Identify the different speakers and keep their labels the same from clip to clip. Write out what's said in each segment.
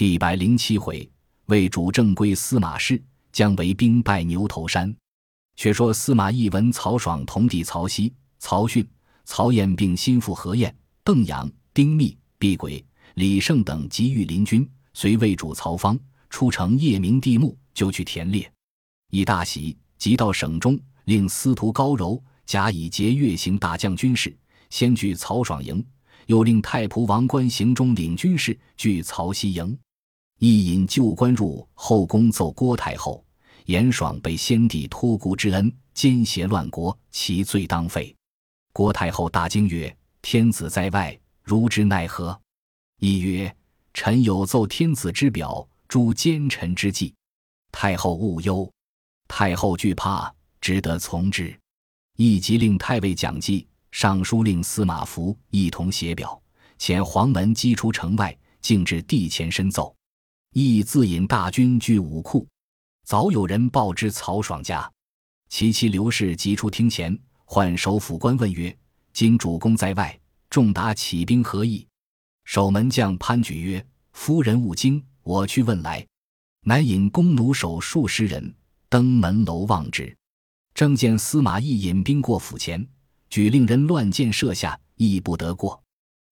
Speaker 1: 第一百零七回，为主正归司马氏，将为兵败牛头山。却说司马懿闻曹爽同弟曹丕、曹训、曹彦并心腹何晏、邓阳、丁密、毕轨、李胜等急御林军，随魏主曹芳出城夜明地目，就去田猎。以大喜，即到省中，令司徒高柔假以节月行大将军事，先据曹爽营；又令太仆王冠行中领军事，据曹溪营。一引旧官入后宫奏郭太后，严爽被先帝托孤之恩，奸邪乱国，其罪当废。郭太后大惊曰：“天子在外，如之奈何？”一曰：“臣有奏天子之表，诛奸臣之计。太后勿忧。”太后惧怕，只得从之。亦即令太尉蒋济、尚书令司马孚一同写表，遣黄门击出城外，径至地前申奏。亦自引大军据武库。早有人报知曹爽家，其妻刘氏急出厅前，唤守府官问曰：“今主公在外，众达起兵何意？”守门将潘举曰：“夫人勿惊，我去问来。”乃引弓弩手数十人。登门楼望之，正见司马懿引兵过府前，举令人乱箭射下，亦不得过。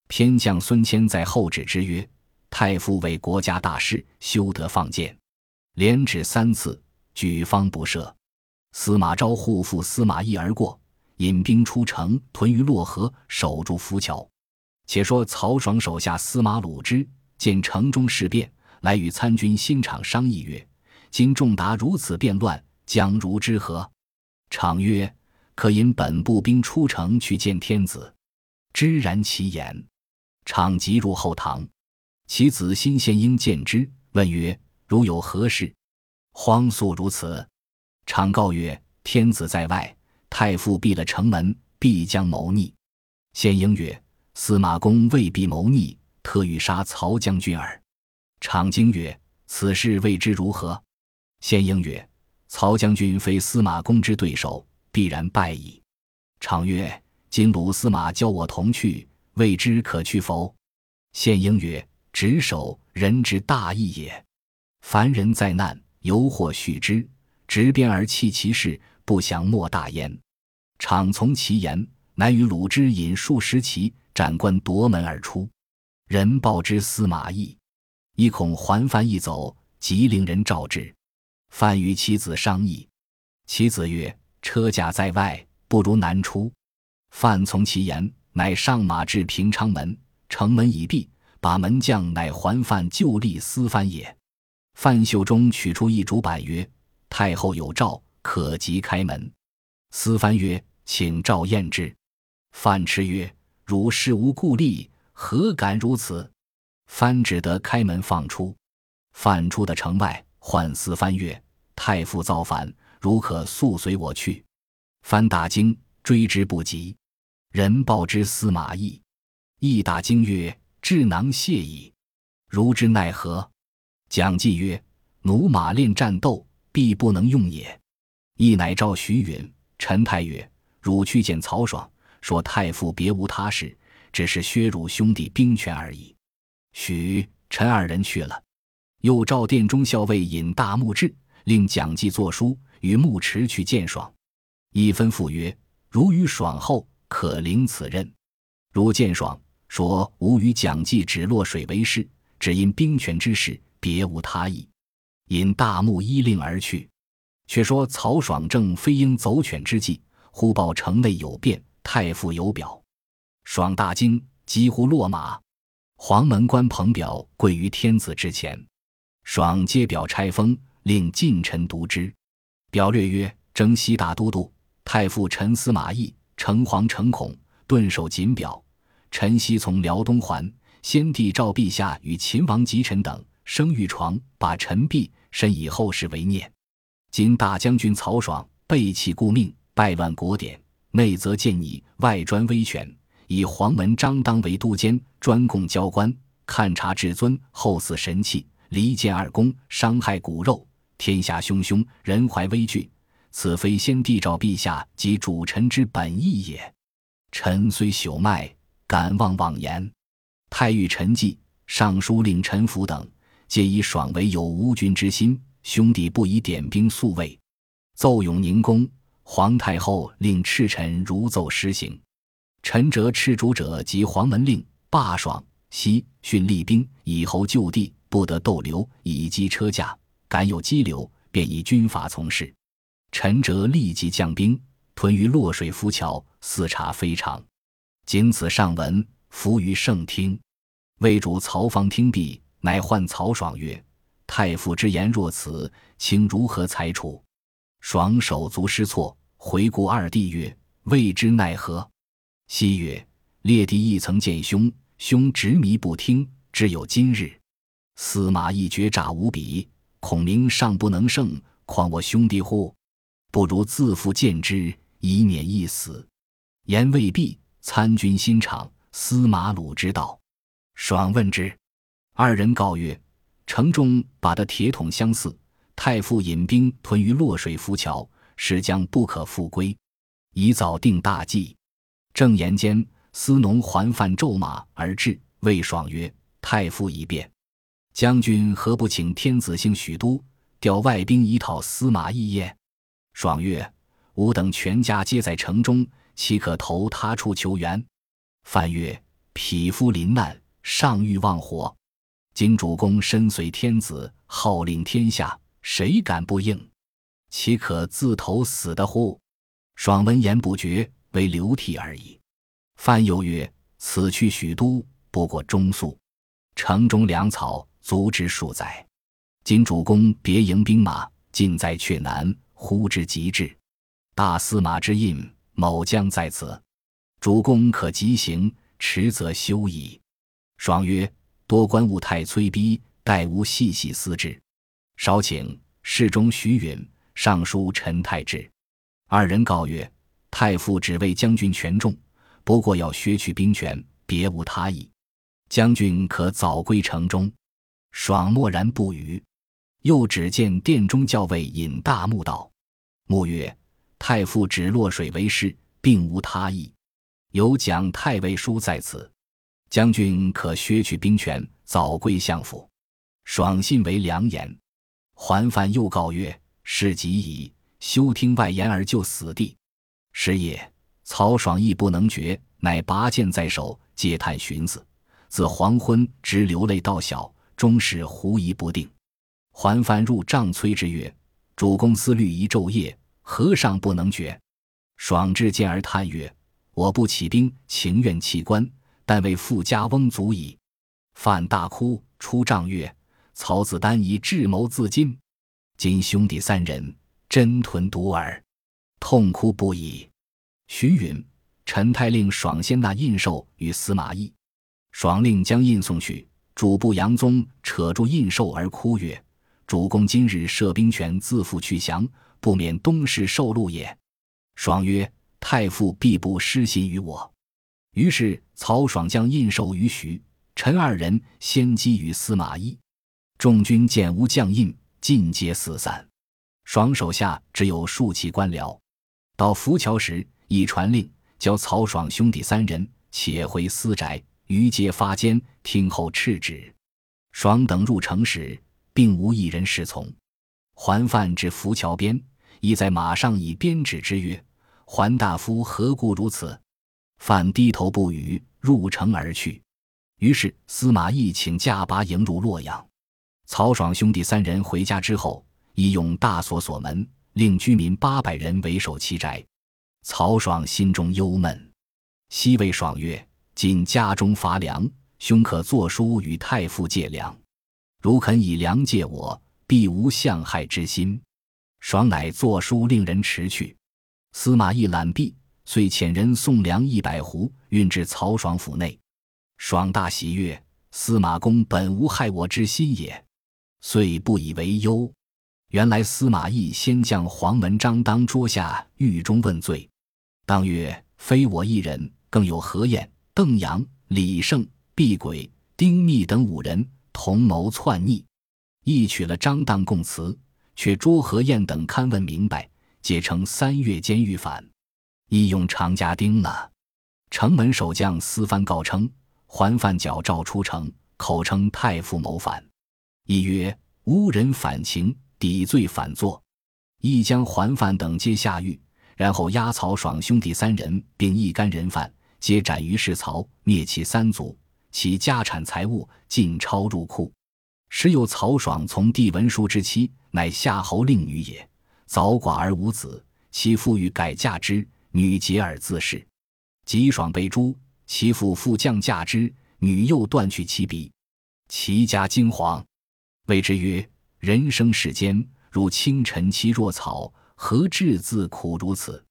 Speaker 1: 偏将孙谦在后指之曰：“太傅为国家大事，休得放箭。”连指三次，举方不射。司马昭护父司马懿而过，引兵出城，屯于洛河，守住浮桥。且说曹爽手下司马鲁之见城中事变，来与参军新场商议曰。今众达如此变乱，将如之何？场曰：“可引本部兵出城去见天子。”知然其言。场即入后堂，其子新献英见之，问曰：“如有何事？”荒素如此。常告曰：“天子在外，太傅闭了城门，必将谋逆。”献英曰：“司马公未必谋逆，特欲杀曹将军耳。”常惊曰：“此事未知如何？”先英曰：“曹将军非司马公之对手，必然败矣。”常曰：“今鲁司马教我同去，未知可去否？”献英曰：“执守人之大义也。凡人在难，犹或恤之；执鞭而弃其事，不祥莫大焉。”常从其言，乃与鲁之引数十骑斩关夺门而出。人报之司马懿，一恐还范一走，即令人召之。范与其子商议，其子曰：“车驾在外，不如南出。”范从其言，乃上马至平昌门，城门已闭，把门将乃还范旧吏司藩也。范秀中取出一竹板曰：“太后有诏，可即开门。”司藩曰：“请诏验之。”范持曰：“汝事无故吏，何敢如此？”范只得开门放出。范出的城外。唤司藩曰：“太傅造反，如可速随我去。”藩大惊，追之不及。人报之司马懿，懿大惊曰：“智囊谢矣，如之奈何？”蒋济曰：“驽马练战斗，必不能用也。”懿乃召徐允、陈泰曰：“汝去见曹爽，说太傅别无他事，只是削辱兄弟兵权而已。”许、陈二人去了。又召殿中校尉引大木志，令蒋济作书与穆迟去见爽。一吩咐曰：“如与爽后，可领此任。如见爽，说吾与蒋济只落水为师，只因兵权之事，别无他意。”引大木依令而去。却说曹爽正飞鹰走犬之际，忽报城内有变，太傅有表。爽大惊，几乎落马。黄门官彭表跪于天子之前。爽接表拆封，令近臣读之。表略曰：“征西大都督太傅陈司马懿，诚惶诚恐，顿首谨表。臣昔从辽东还，先帝召陛下与秦王及臣等生御床，把臣婢，甚以后世为念。今大将军曹爽背弃故命，败乱国典，内则见你，外专威权，以黄门张当为都监，专供交官，看察至尊，后祀神器。”离间二公，伤害骨肉，天下汹汹，人怀危惧。此非先帝诏陛下及主臣之本意也。臣虽朽迈，敢妄妄言。太尉陈济、尚书令陈福等，皆以爽为有无君之心，兄弟不以点兵速卫，奏永宁公。皇太后令赤臣如奏施行。陈哲赤主者及黄门令罢爽，西训厉兵以侯就地，不得逗留，以击车驾。敢有激流，便以军法从事。陈哲立即将兵屯于洛水浮桥，四察非常。仅此上文，伏于圣听。魏主曹芳听毕，乃唤曹爽曰：“太傅之言若此，卿如何裁处？”爽手足失措，回顾二弟曰：“未知奈何？”昔曰：“列弟亦曾见兄，兄执迷不听，只有今日。司马懿决诈无比。”孔明尚不能胜，况我兄弟乎？不如自负见之，以免一死。言未毕，参军新场司马鲁之道。爽问之，二人告曰：城中把的铁桶相似。太傅引兵屯于洛水浮桥，使将不可复归，宜早定大计。正言间，司农还犯骤马而至，谓爽曰：太傅已变。将军何不请天子姓许都调外兵以讨司马懿耶？爽曰：“吾等全家皆在城中，岂可投他处求援？”范曰：“匹夫临难，尚欲忘活。今主公身随天子，号令天下，谁敢不应？岂可自投死的乎？”爽闻言不决，为流涕而已。范又曰：“此去许都，不过中宿，城中粮草。”足之数载，今主公别营兵马，尽在阙南，呼之即至。大司马之印，某将在此，主公可急行，迟则休矣。爽曰：“多官务太催逼，待吾细细思之。”稍请侍中徐允、尚书陈太志二人告曰：“太傅只为将军权重，不过要削去兵权，别无他意。将军可早归城中。”爽默然不语，又只见殿中校尉引大木道：“木曰：太傅指落水为师，并无他意。有蒋太尉书在此，将军可削去兵权，早归相府。”爽信为良言。桓范又告曰：“事急矣，休听外言而就死地。”是夜，曹爽亦不能决，乃拔剑在手，嗟叹寻思，自黄昏直流泪到晓。终是狐疑不定，桓范入帐催之曰：“主公思虑一昼夜，和尚不能决？”爽至见而叹曰：“我不起兵，情愿弃官，但为富家翁足矣。”范大哭，出帐曰：“曹子丹以智谋自尽，今兄弟三人真屯独耳，痛哭不已。”徐允、陈太令爽先纳印绶与司马懿，爽令将印送去。主簿杨宗扯住印绶而哭曰：“主公今日设兵权，自负去降，不免东市受禄也。”爽曰：“太傅必不失信于我。”于是曹爽将印绶于徐、陈二人，先击于司马懿。众军见无将印，尽皆四散。爽手下只有数骑官僚。到浮桥时，已传令，教曹爽兄弟三人且回私宅。于皆发监听候敕旨，爽等入城时，并无一人侍从。桓范至浮桥边，亦在马上以鞭指之曰：“桓大夫何故如此？”范低头不语，入城而去。于是司马懿请驾拔迎入洛阳。曹爽兄弟三人回家之后，已用大锁锁门，令居民八百人为守其宅。曹爽心中忧闷，西魏爽曰。今家中乏粮，兄可作书与太傅借粮。如肯以粮借我，必无相害之心。爽乃作书令人持去。司马懿览毕，遂遣人送粮一百斛，运至曹爽府内。爽大喜曰：“司马公本无害我之心也。”遂不以为忧。原来司马懿先将黄门张当捉下狱中问罪。当曰：“非我一人，更有何晏。”邓阳、李胜、毕轨、丁密等五人同谋篡逆，亦取了张当供词，却捉何晏等勘问明白，皆称三月监狱反，亦用常家丁了。城门守将私翻告称，还犯矫诏出城，口称太傅谋反。亦曰：“吾人反情，抵罪反作。”亦将还犯等皆下狱，然后押曹爽兄弟三人，并一干人犯，皆斩于市曹，灭其三族，其家产财物尽抄入库。时有曹爽从弟文书之妻，乃夏侯令女也，早寡而无子，其父欲改嫁之，女结而自恃。及爽被诛，其父复降嫁之，女又断去其鼻，其家惊惶，谓之曰：“人生世间。”如清晨期若草，何至自苦如此？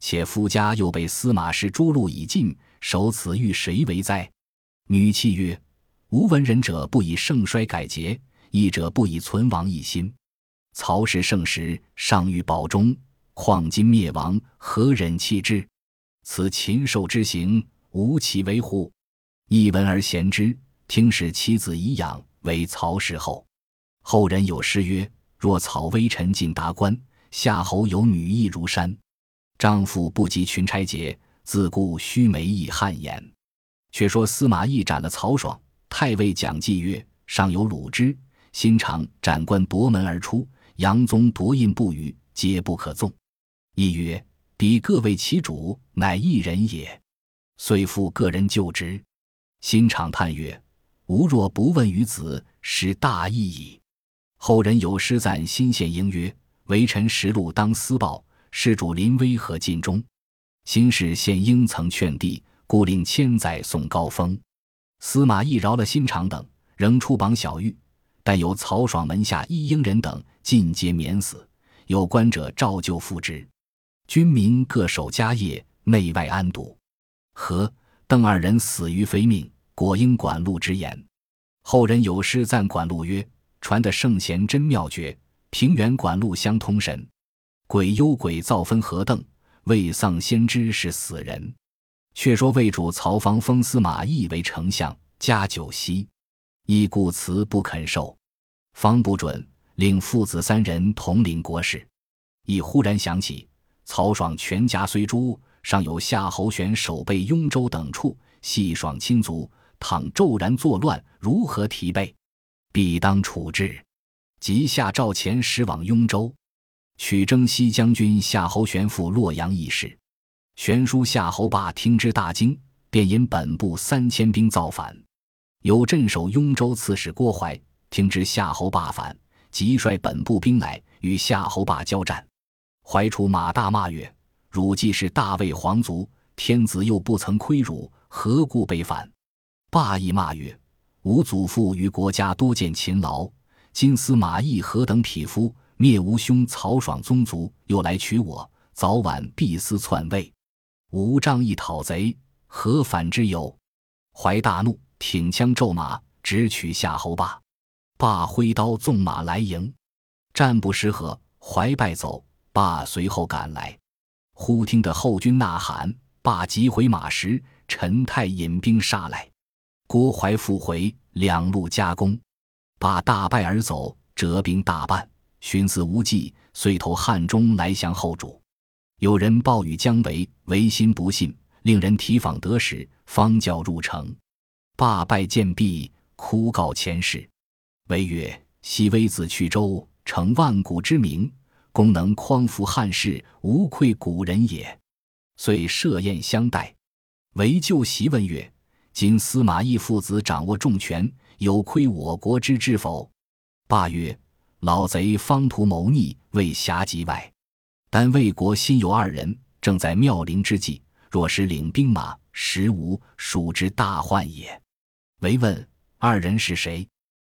Speaker 1: 且夫家又被司马氏诛戮已尽，守此欲谁为哉？女泣曰：“无闻人者不以盛衰改节，义者不以存亡一心。曹氏盛时尚欲保中，况今灭亡，何忍弃之？此禽兽之行，无其为乎？”一闻而贤之，听使妻子以养，为曹氏后。后人有诗曰。若草微臣尽达官，夏侯有女亦如山。丈夫不及群差节，自顾须眉亦汗颜。却说司马懿斩了曹爽，太尉蒋济曰：“上有鲁之心肠，斩官夺门而出，杨宗夺印不语，皆不可纵。”亦曰：“彼各为其主，乃一人也。”遂复个人就职。心肠叹曰：“吾若不问于子，失大义矣。”后人有诗赞新献英曰：“为臣实录当私报，事主临危何尽忠。”新氏献英曾劝帝，故令千载送高峰。司马懿饶了新肠等，仍出榜小狱，但有曹爽门下一应人等尽皆免死，有官者照旧复职，军民各守家业，内外安堵。和邓二人死于非命，果应管路之言。后人有诗赞管路曰。传的圣贤真妙绝，平原管路相通神。鬼忧鬼造分何邓？未丧先知是死人。却说魏主曹芳封司马懿为丞相，加九锡，懿故辞不肯受。方不准，令父子三人统领国事。懿忽然想起，曹爽全家虽诛，尚有夏侯玄守备雍州等处，系爽亲族，倘骤然作乱，如何提备？必当处置，即下诏前使往雍州，取征西将军夏侯玄赴洛阳议事。玄书夏侯霸听之大惊，便引本部三千兵造反。有镇守雍州刺史郭淮听知夏侯霸反，即率本部兵来与夏侯霸交战。怀出马大骂曰：“汝既是大魏皇族，天子又不曾亏辱，何故被反？”霸亦骂曰。吾祖父于国家多见勤劳，今司马懿何等匹夫，灭吾兄曹爽宗族，又来取我，早晚必思篡位。吾仗义讨贼，何反之有？怀大怒，挺枪骤马，直取夏侯霸。霸挥刀纵马来迎，战不十合，怀败走。霸随后赶来，忽听得后军呐喊，霸急回马时，陈泰引兵杀来。郭淮复回，两路夹攻，霸大败而走，折兵大半。寻思无计，遂投汉中来降后主。有人报与姜维，维心不信，令人提访得使，方教入城。罢拜见毕，哭告前世。维曰：“昔微子去周，成万古之名，功能匡扶汉室，无愧古人也。”遂设宴相待。维就席问曰。今司马懿父子掌握重权，有亏我国之志否？罢曰：“老贼方图谋逆，为辖及外。但魏国心有二人，正在妙龄之际，若是领兵马，实无属之大患也。”唯问二人是谁？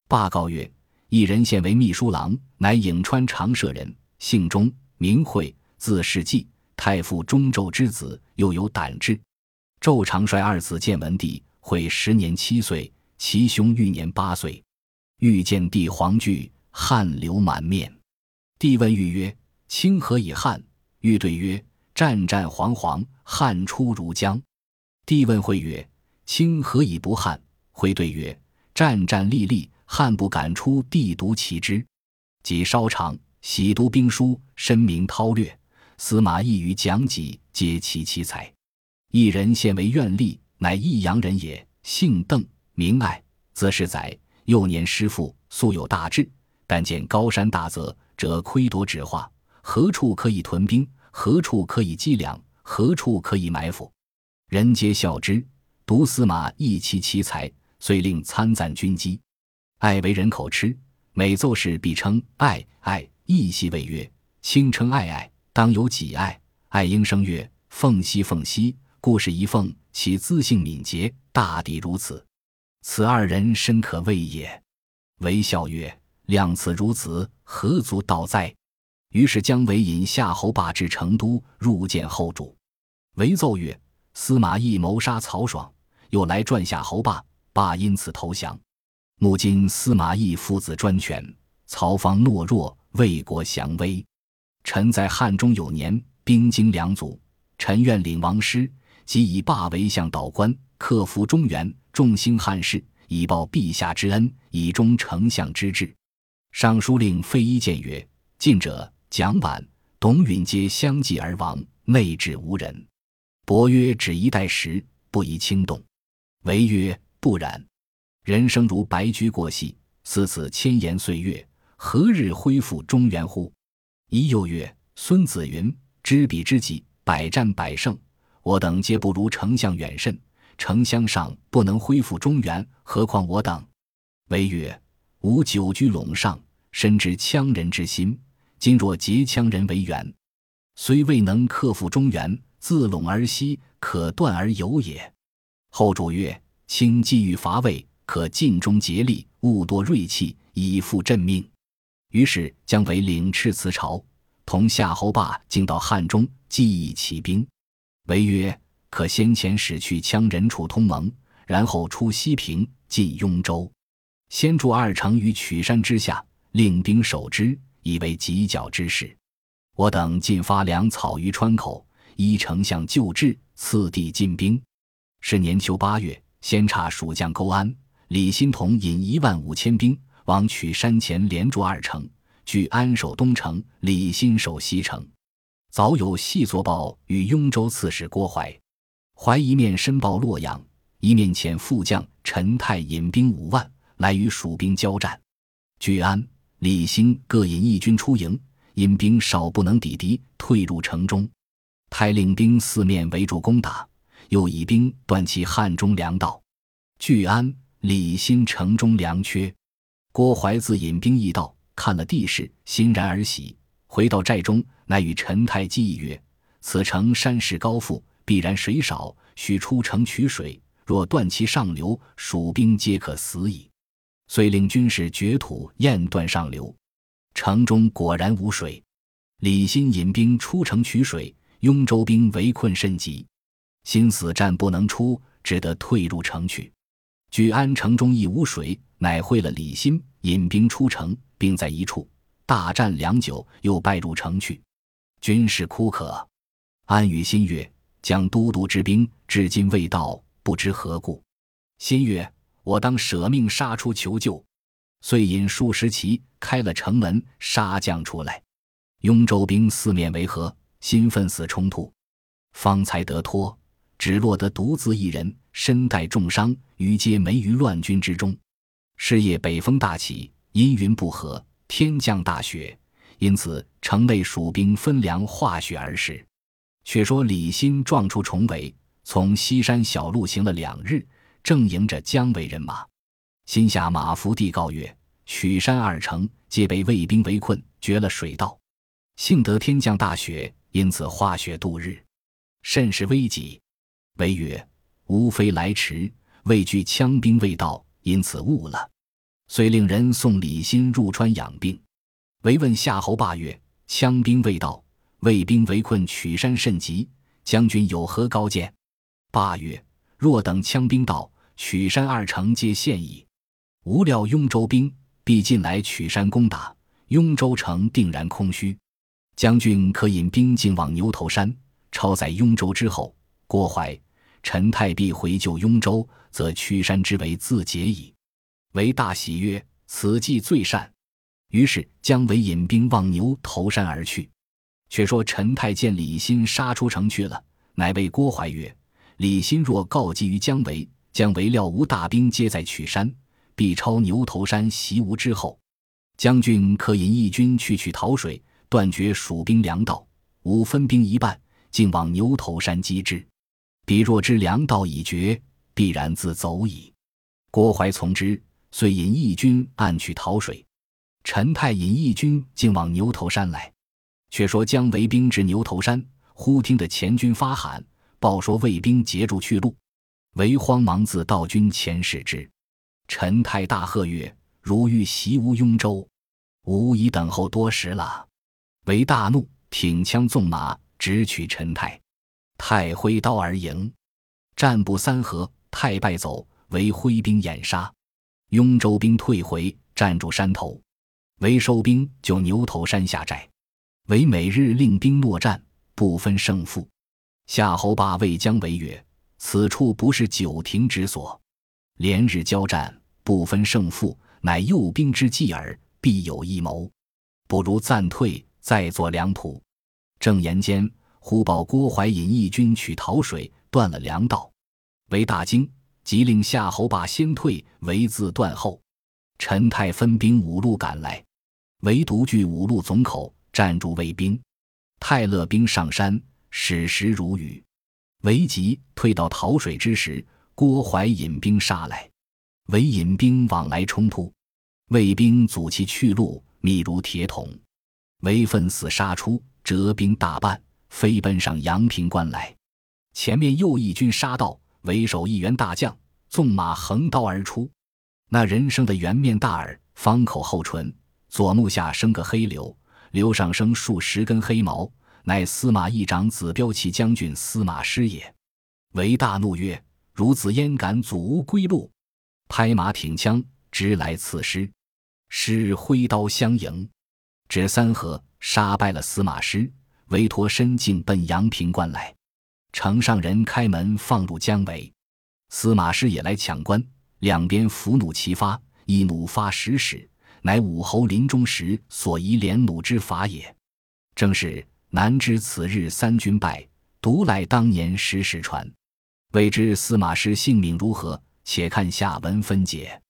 Speaker 1: 罢告曰：“一人现为秘书郎，乃颍川长社人，姓钟，名惠，字世纪，太傅中纣之子，又有胆志。纣长率二子建文帝。”会时年七岁，其兄欲年八岁。欲见帝皇惧，汗流满面。帝问欲曰：“清何以汗？”欲对曰：“战战惶惶，汗出如浆。”帝问会曰：“清何以不汗？”会对曰：“战战栗栗，汗不敢出。”帝独其之。即稍长，喜读兵书，深明韬略。司马懿与蒋济皆其奇才。一人现为院吏。乃益阳人也，姓邓，名艾，则是载。幼年师父素有大志，但见高山大泽，则窥夺指画，何处可以屯兵？何处可以积粮？何处可以埋伏？人皆笑之。独司马亦其奇才，遂令参赞军机。爱为人口吃，每奏事必称爱爱，亦系谓曰：“卿称爱爱，当有几爱？”爱应声曰：“凤兮凤兮。”故事一凤，其资性敏捷，大抵如此。此二人深可畏也。韦笑曰：“量此如此，何足道哉？”于是姜维引夏侯霸至成都，入见后主。韦奏曰：“司马懿谋杀曹爽，又来赚夏侯霸，霸因此投降。目今司马懿父子专权，曹方懦弱，魏国降危。臣在汉中有年，兵精粮足，臣愿领王师。”即以霸为相导官，克服中原，重兴汉室，以报陛下之恩，以忠丞相之志。尚书令费祎谏曰：“近者蒋琬、董允皆相继而亡，内治无人。伯曰：只一代时，不宜轻动。唯曰：不然。人生如白驹过隙，似此千年岁月，何日恢复中原乎？”一又曰：“孙子云：知彼知己，百战百胜。”我等皆不如丞相远甚，丞相上不能恢复中原，何况我等？唯曰：吾久居陇上，深知羌人之心。今若结羌人为援，虽未能克复中原，自陇而西，可断而有也。后主曰：卿既欲伐魏，可尽忠竭力，勿多锐气，以复朕命。于是姜维领敕辞朝，同夏侯霸进到汉中，计议起兵。为曰：可先前使去羌人处通盟，然后出西平，进雍州，先筑二城于曲山之下，令兵守之，以为犄角之势。我等尽发粮草于川口，依丞相旧制，次第进兵。是年秋八月，先差蜀将勾安、李欣同引一万五千兵往曲山前连筑二城，据安守东城，李欣守西城。早有细作报与雍州刺史郭淮，淮一面申报洛阳，一面遣副将陈泰引兵五万来与蜀兵交战。据安、李兴各引一军出营，因兵少不能抵敌，退入城中。泰令兵四面围住攻打，又以兵断其汉中粮道。据安、李兴城中粮缺，郭淮自引兵易到，看了地势，欣然而喜。回到寨中，乃与陈泰计议曰：“此城山势高阜，必然水少，须出城取水。若断其上流，蜀兵皆可死矣。”遂令军士掘土堰断上流。城中果然无水。李欣引兵出城取水，雍州兵围困甚急，心死战不能出，只得退入城去。据安城中亦无水，乃会了李欣，引兵出城，并在一处。大战良久，又败入城去，军士枯渴。安与心曰：“将都督之兵至今未到，不知何故。”心曰：“我当舍命杀出求救。”遂引数十骑开了城门，杀将出来。雍州兵四面围合，心奋死冲突，方才得脱，只落得独自一人，身带重伤，于皆没于乱军之中。是夜北风大起，阴云不和。天降大雪，因此城内蜀兵分粮化雪而食。却说李欣撞出重围，从西山小路行了两日，正迎着姜维人马。心下马伏地告曰：“曲山二城皆被魏兵围困，绝了水道。幸得天降大雪，因此化雪度日，甚是危急。”为曰：“吾非来迟，畏惧羌兵未到，因此误了。”遂令人送李欣入川养病。唯问夏侯霸曰：“羌兵未到，魏兵围困曲山甚急，将军有何高见？”霸曰：“若等羌兵到，曲山二城皆陷矣。无料雍州兵必进来曲山攻打，雍州城定然空虚。将军可引兵进往牛头山，超在雍州之后。郭淮、陈泰必回救雍州，则曲山之围自解矣。”为大喜曰：“此计最善。”于是姜维引兵望牛头山而去。却说陈泰见李欣杀出城去了，乃谓郭淮曰：“李欣若告急于姜维，姜维料无大兵皆在曲山，必超牛头山袭吴之后。将军可引义军去取桃水，断绝蜀兵粮道。吾分兵一半，竟往牛头山击之。彼若知粮道已绝，必然自走矣。郭淮从之，遂引义军暗取桃水。陈泰引义军竟往牛头山来。却说姜维兵至牛头山，忽听得前军发喊，报说魏兵截住去路。为慌忙自道军前使之。陈泰大喝曰：“如欲袭吴雍州！”吾已等候多时了，为大怒，挺枪纵马，直取陈泰。太挥刀而迎，战不三合，太败走，为挥兵掩杀。雍州兵退回，站住山头。为收兵就牛头山下寨。为每日令兵落战，不分胜负。夏侯霸谓姜维曰：“此处不是久亭之所，连日交战，不分胜负，乃诱兵之计耳。”必有一谋，不如暂退，再作良图。正言间，忽报郭淮引义军取桃水，断了粮道，为大惊，即令夏侯霸先退，为自断后。陈泰分兵五路赶来，唯独据五路总口站住卫兵。泰勒兵上山，矢石如雨。韦吉退到桃水之时，郭淮引兵杀来，韦引兵往来冲突。魏兵阻其去路，密如铁桶。韦奋死杀出，折兵大半，飞奔上阳平关来。前面又一军杀到，为首一员大将纵马横刀而出。那人生的圆面大耳，方口厚唇，左目下生个黑瘤，瘤上生数十根黑毛，乃司马懿长子骠骑将军司马师也。韦大怒曰：“孺子焉敢阻吾归路！”拍马挺枪，直来刺师。师挥刀相迎，只三合，杀败了司马师，韦陀身径奔阳平关来。城上人开门放入姜维，司马师也来抢关，两边伏弩齐发，一弩发十矢，乃武侯临终时所遗连弩之法也。正是难知此日三军败，独来当年时时传。未知司马师性命如何？且看下文分解。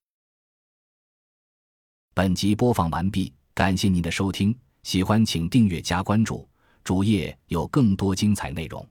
Speaker 1: 本集播放完毕，感谢您的收听，喜欢请订阅加关注，主页有更多精彩内容。